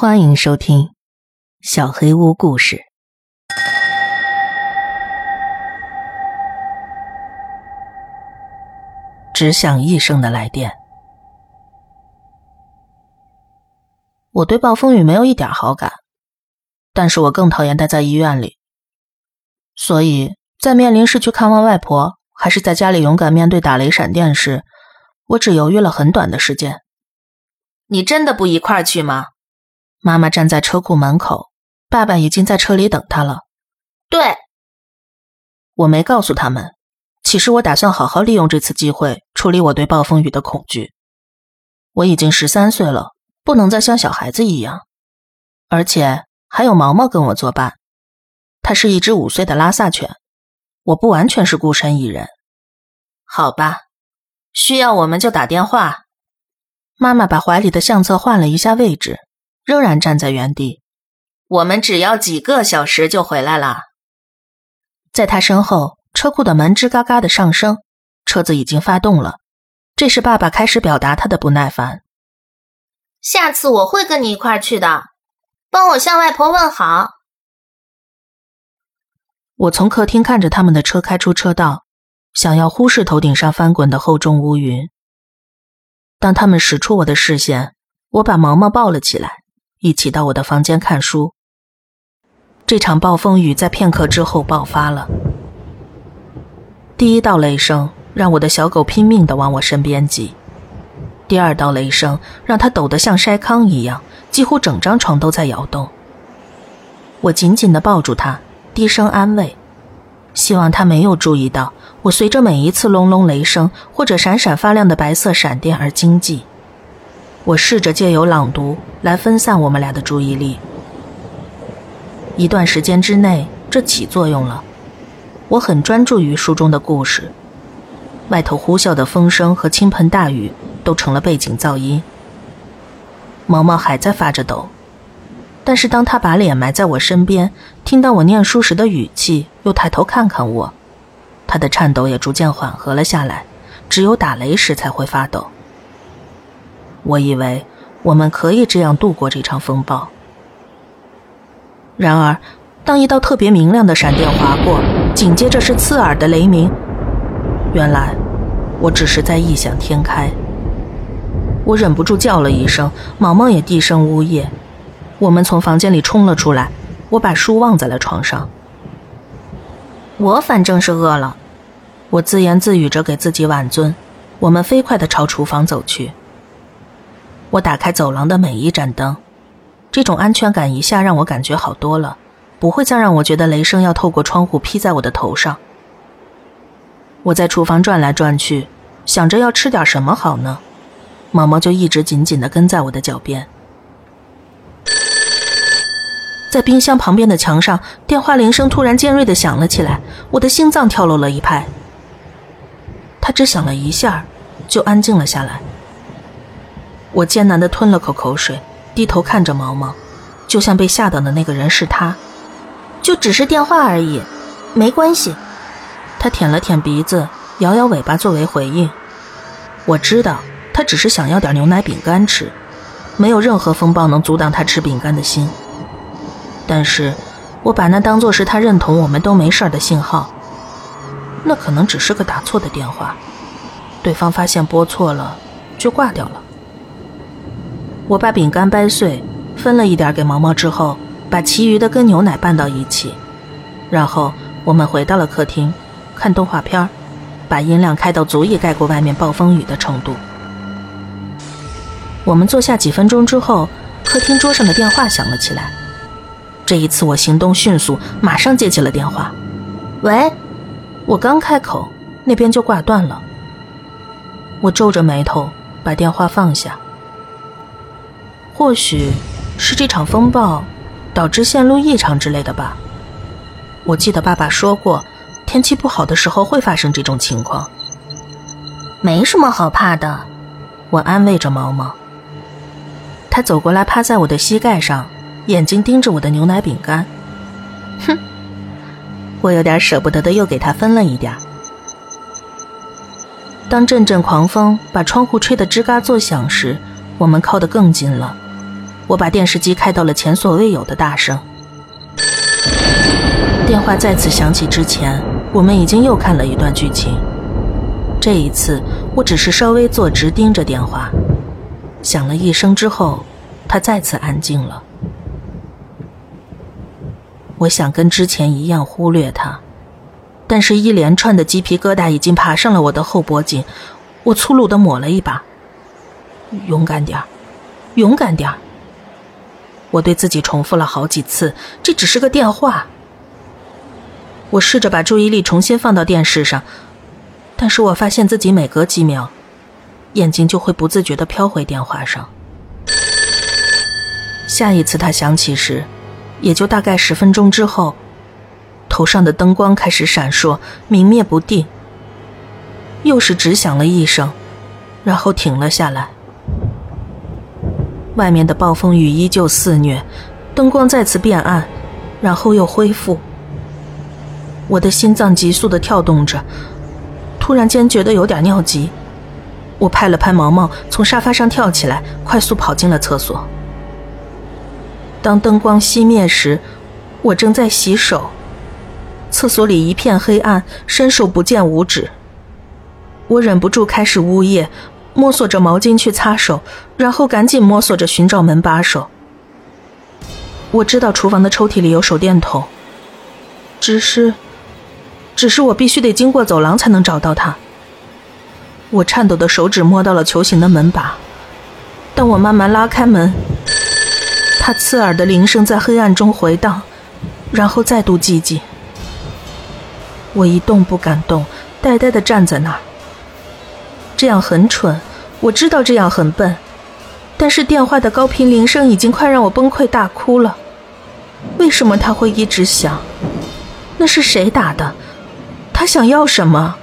欢迎收听《小黑屋故事》。只响一声的来电。我对暴风雨没有一点好感，但是我更讨厌待在医院里。所以在面临是去看望外婆，还是在家里勇敢面对打雷闪电时，我只犹豫了很短的时间。你真的不一块儿去吗？妈妈站在车库门口，爸爸已经在车里等他了。对，我没告诉他们，其实我打算好好利用这次机会处理我对暴风雨的恐惧。我已经十三岁了，不能再像小孩子一样，而且还有毛毛跟我作伴。它是一只五岁的拉萨犬，我不完全是孤身一人。好吧，需要我们就打电话。妈妈把怀里的相册换了一下位置。仍然站在原地，我们只要几个小时就回来了。在他身后，车库的门吱嘎嘎的上升，车子已经发动了。这时，爸爸开始表达他的不耐烦。下次我会跟你一块去的，帮我向外婆问好。我从客厅看着他们的车开出车道，想要忽视头顶上翻滚的厚重乌云。当他们驶出我的视线，我把毛毛抱了起来。一起到我的房间看书。这场暴风雨在片刻之后爆发了。第一道雷声让我的小狗拼命的往我身边挤，第二道雷声让它抖得像筛糠一样，几乎整张床都在摇动。我紧紧的抱住它，低声安慰，希望它没有注意到我随着每一次隆隆雷声或者闪闪发亮的白色闪电而惊悸。我试着借由朗读来分散我们俩的注意力。一段时间之内，这起作用了。我很专注于书中的故事，外头呼啸的风声和倾盆大雨都成了背景噪音。毛毛还在发着抖，但是当他把脸埋在我身边，听到我念书时的语气，又抬头看看我，他的颤抖也逐渐缓和了下来。只有打雷时才会发抖。我以为我们可以这样度过这场风暴。然而，当一道特别明亮的闪电划过，紧接着是刺耳的雷鸣，原来我只是在异想天开。我忍不住叫了一声，毛毛也低声呜咽。我们从房间里冲了出来，我把书忘在了床上。我反正是饿了，我自言自语着给自己挽尊。我们飞快地朝厨房走去。我打开走廊的每一盏灯，这种安全感一下让我感觉好多了，不会再让我觉得雷声要透过窗户劈在我的头上。我在厨房转来转去，想着要吃点什么好呢，毛毛就一直紧紧地跟在我的脚边。在冰箱旁边的墙上，电话铃声突然尖锐地响了起来，我的心脏跳漏了一拍。它只响了一下，就安静了下来。我艰难地吞了口口水，低头看着毛毛，就像被吓到的那个人是他，就只是电话而已，没关系。他舔了舔鼻子，摇摇尾巴作为回应。我知道他只是想要点牛奶饼干吃，没有任何风暴能阻挡他吃饼干的心。但是，我把那当做是他认同我们都没事的信号。那可能只是个打错的电话，对方发现拨错了，就挂掉了。我把饼干掰碎，分了一点给毛毛之后，把其余的跟牛奶拌到一起，然后我们回到了客厅，看动画片把音量开到足以盖过外面暴风雨的程度。我们坐下几分钟之后，客厅桌上的电话响了起来。这一次我行动迅速，马上接起了电话。喂，我刚开口，那边就挂断了。我皱着眉头，把电话放下。或许是这场风暴导致线路异常之类的吧。我记得爸爸说过，天气不好的时候会发生这种情况。没什么好怕的，我安慰着毛毛。他走过来，趴在我的膝盖上，眼睛盯着我的牛奶饼干。哼，我有点舍不得的，又给他分了一点。当阵阵狂风把窗户吹得吱嘎作响时，我们靠得更近了。我把电视机开到了前所未有的大声。电话再次响起之前，我们已经又看了一段剧情。这一次，我只是稍微坐直盯着电话。响了一声之后，它再次安静了。我想跟之前一样忽略它，但是，一连串的鸡皮疙瘩已经爬上了我的后脖颈。我粗鲁的抹了一把：“勇敢点儿，勇敢点儿。”我对自己重复了好几次：“这只是个电话。”我试着把注意力重新放到电视上，但是我发现自己每隔几秒，眼睛就会不自觉地飘回电话上。下一次它响起时，也就大概十分钟之后，头上的灯光开始闪烁，明灭不定。又是只响了一声，然后停了下来。外面的暴风雨依旧肆虐，灯光再次变暗，然后又恢复。我的心脏急速的跳动着，突然间觉得有点尿急，我拍了拍毛毛，从沙发上跳起来，快速跑进了厕所。当灯光熄灭时，我正在洗手，厕所里一片黑暗，伸手不见五指。我忍不住开始呜咽，摸索着毛巾去擦手，然后赶紧摸索着寻找门把手。我知道厨房的抽屉里有手电筒，只是。只是我必须得经过走廊才能找到他。我颤抖的手指摸到了球形的门把，当我慢慢拉开门，他刺耳的铃声在黑暗中回荡，然后再度寂静。我一动不敢动，呆呆的站在那儿。这样很蠢，我知道这样很笨，但是电话的高频铃声已经快让我崩溃大哭了。为什么他会一直响？那是谁打的？他想要什么？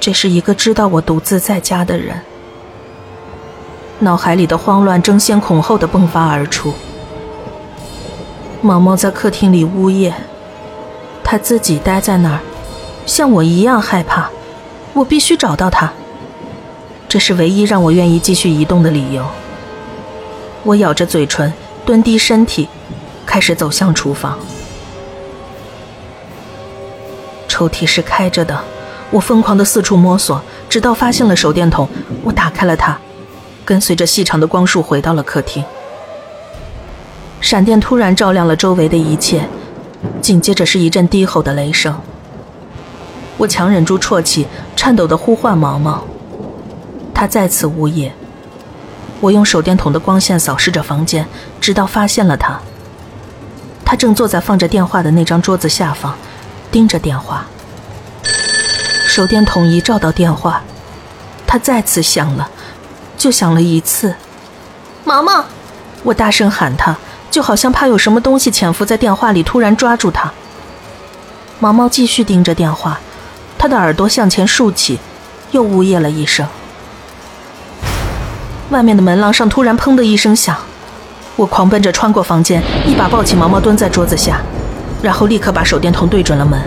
这是一个知道我独自在家的人。脑海里的慌乱争先恐后的迸发而出。毛毛在客厅里呜咽，他自己待在那儿，像我一样害怕。我必须找到他，这是唯一让我愿意继续移动的理由。我咬着嘴唇，蹲低身体，开始走向厨房。抽屉是开着的，我疯狂的四处摸索，直到发现了手电筒。我打开了它，跟随着细长的光束回到了客厅。闪电突然照亮了周围的一切，紧接着是一阵低吼的雷声。我强忍住啜泣，颤抖的呼唤毛毛。他再次呜咽。我用手电筒的光线扫视着房间，直到发现了他。他正坐在放着电话的那张桌子下方。盯着电话，手电筒一照到电话，他再次响了，就响了一次。毛毛，我大声喊他，就好像怕有什么东西潜伏在电话里，突然抓住他。毛毛继续盯着电话，他的耳朵向前竖起，又呜咽了一声。外面的门廊上突然砰的一声响，我狂奔着穿过房间，一把抱起毛毛，蹲在桌子下。然后立刻把手电筒对准了门。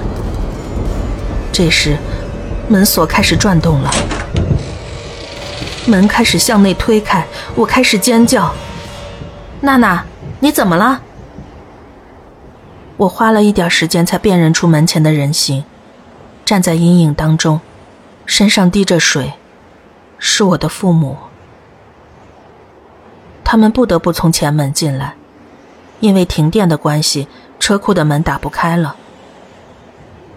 这时，门锁开始转动了，门开始向内推开，我开始尖叫：“娜娜，你怎么了？”我花了一点时间才辨认出门前的人形，站在阴影当中，身上滴着水，是我的父母。他们不得不从前门进来，因为停电的关系。车库的门打不开了，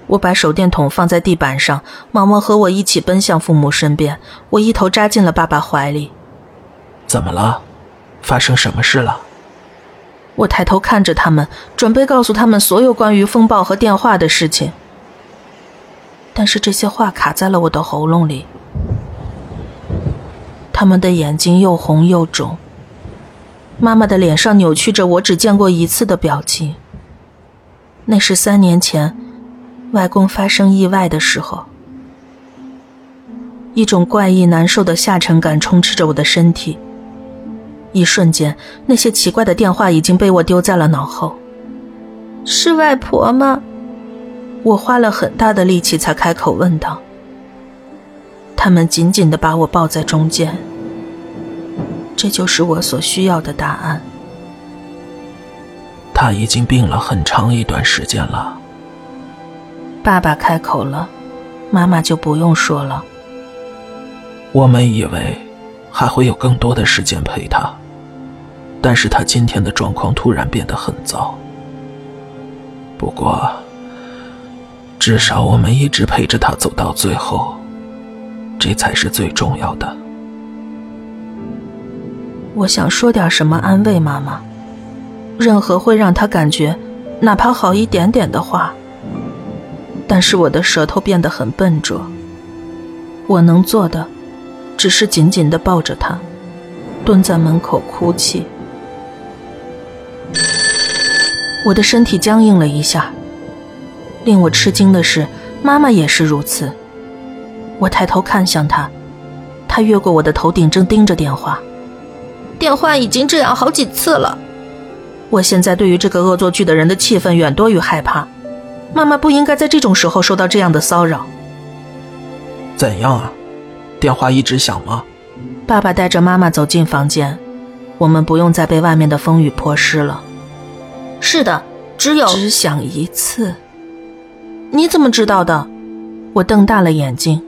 我把手电筒放在地板上，毛毛和我一起奔向父母身边，我一头扎进了爸爸怀里。怎么了？发生什么事了？我抬头看着他们，准备告诉他们所有关于风暴和电话的事情，但是这些话卡在了我的喉咙里。他们的眼睛又红又肿，妈妈的脸上扭曲着我只见过一次的表情。那是三年前，外公发生意外的时候。一种怪异难受的下沉感充斥着我的身体。一瞬间，那些奇怪的电话已经被我丢在了脑后。是外婆吗？我花了很大的力气才开口问道。他们紧紧地把我抱在中间。这就是我所需要的答案。他已经病了很长一段时间了。爸爸开口了，妈妈就不用说了。我们以为还会有更多的时间陪他，但是他今天的状况突然变得很糟。不过，至少我们一直陪着他走到最后，这才是最重要的。我想说点什么安慰妈妈，任何会让她感觉哪怕好一点点的话。但是我的舌头变得很笨拙，我能做的，只是紧紧的抱着她，蹲在门口哭泣。我的身体僵硬了一下。令我吃惊的是，妈妈也是如此。我抬头看向她，她越过我的头顶，正盯着电话。电话已经这样好几次了。我现在对于这个恶作剧的人的气愤远多于害怕。妈妈不应该在这种时候受到这样的骚扰。怎样啊？电话一直响吗？爸爸带着妈妈走进房间，我们不用再被外面的风雨泼湿了。是的，只有只响一次。你怎么知道的？我瞪大了眼睛。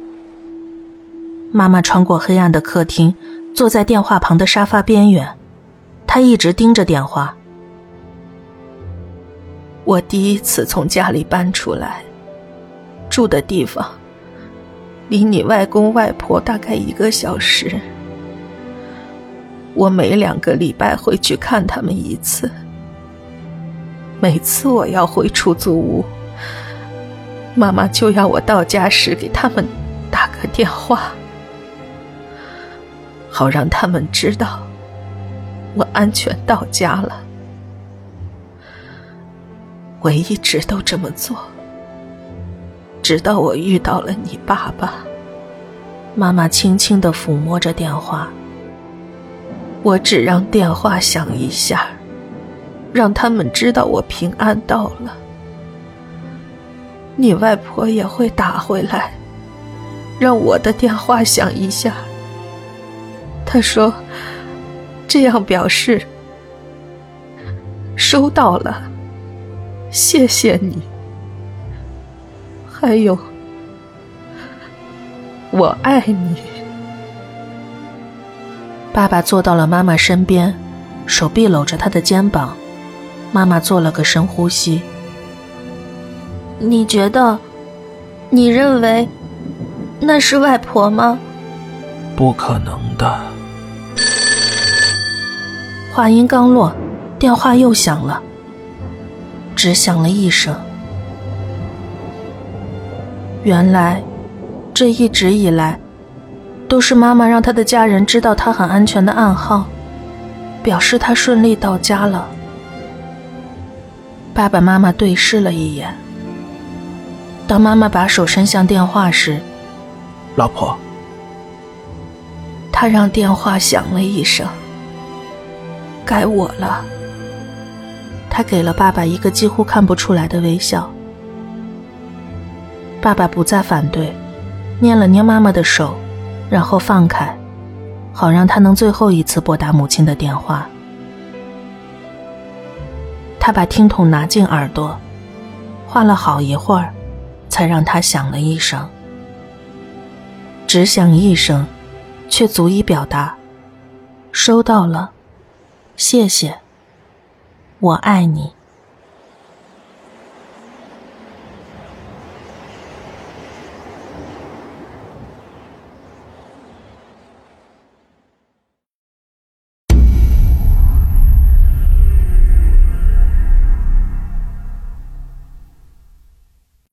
妈妈穿过黑暗的客厅。坐在电话旁的沙发边缘，她一直盯着电话。我第一次从家里搬出来，住的地方离你外公外婆大概一个小时。我每两个礼拜会去看他们一次。每次我要回出租屋，妈妈就要我到家时给他们打个电话。好让他们知道，我安全到家了。我一直都这么做，直到我遇到了你爸爸。妈妈轻轻的抚摸着电话，我只让电话响一下，让他们知道我平安到了。你外婆也会打回来，让我的电话响一下。他说：“这样表示收到了，谢谢你。还有，我爱你。”爸爸坐到了妈妈身边，手臂搂着她的肩膀。妈妈做了个深呼吸。你觉得？你认为那是外婆吗？不可能的。话音刚落，电话又响了，只响了一声。原来，这一直以来，都是妈妈让她的家人知道她很安全的暗号，表示她顺利到家了。爸爸妈妈对视了一眼。当妈妈把手伸向电话时，老婆，他让电话响了一声。该我了。他给了爸爸一个几乎看不出来的微笑。爸爸不再反对，捏了捏妈妈的手，然后放开，好让他能最后一次拨打母亲的电话。他把听筒拿进耳朵，换了好一会儿，才让他想了一声。只想一声，却足以表达收到了。谢谢，我爱你。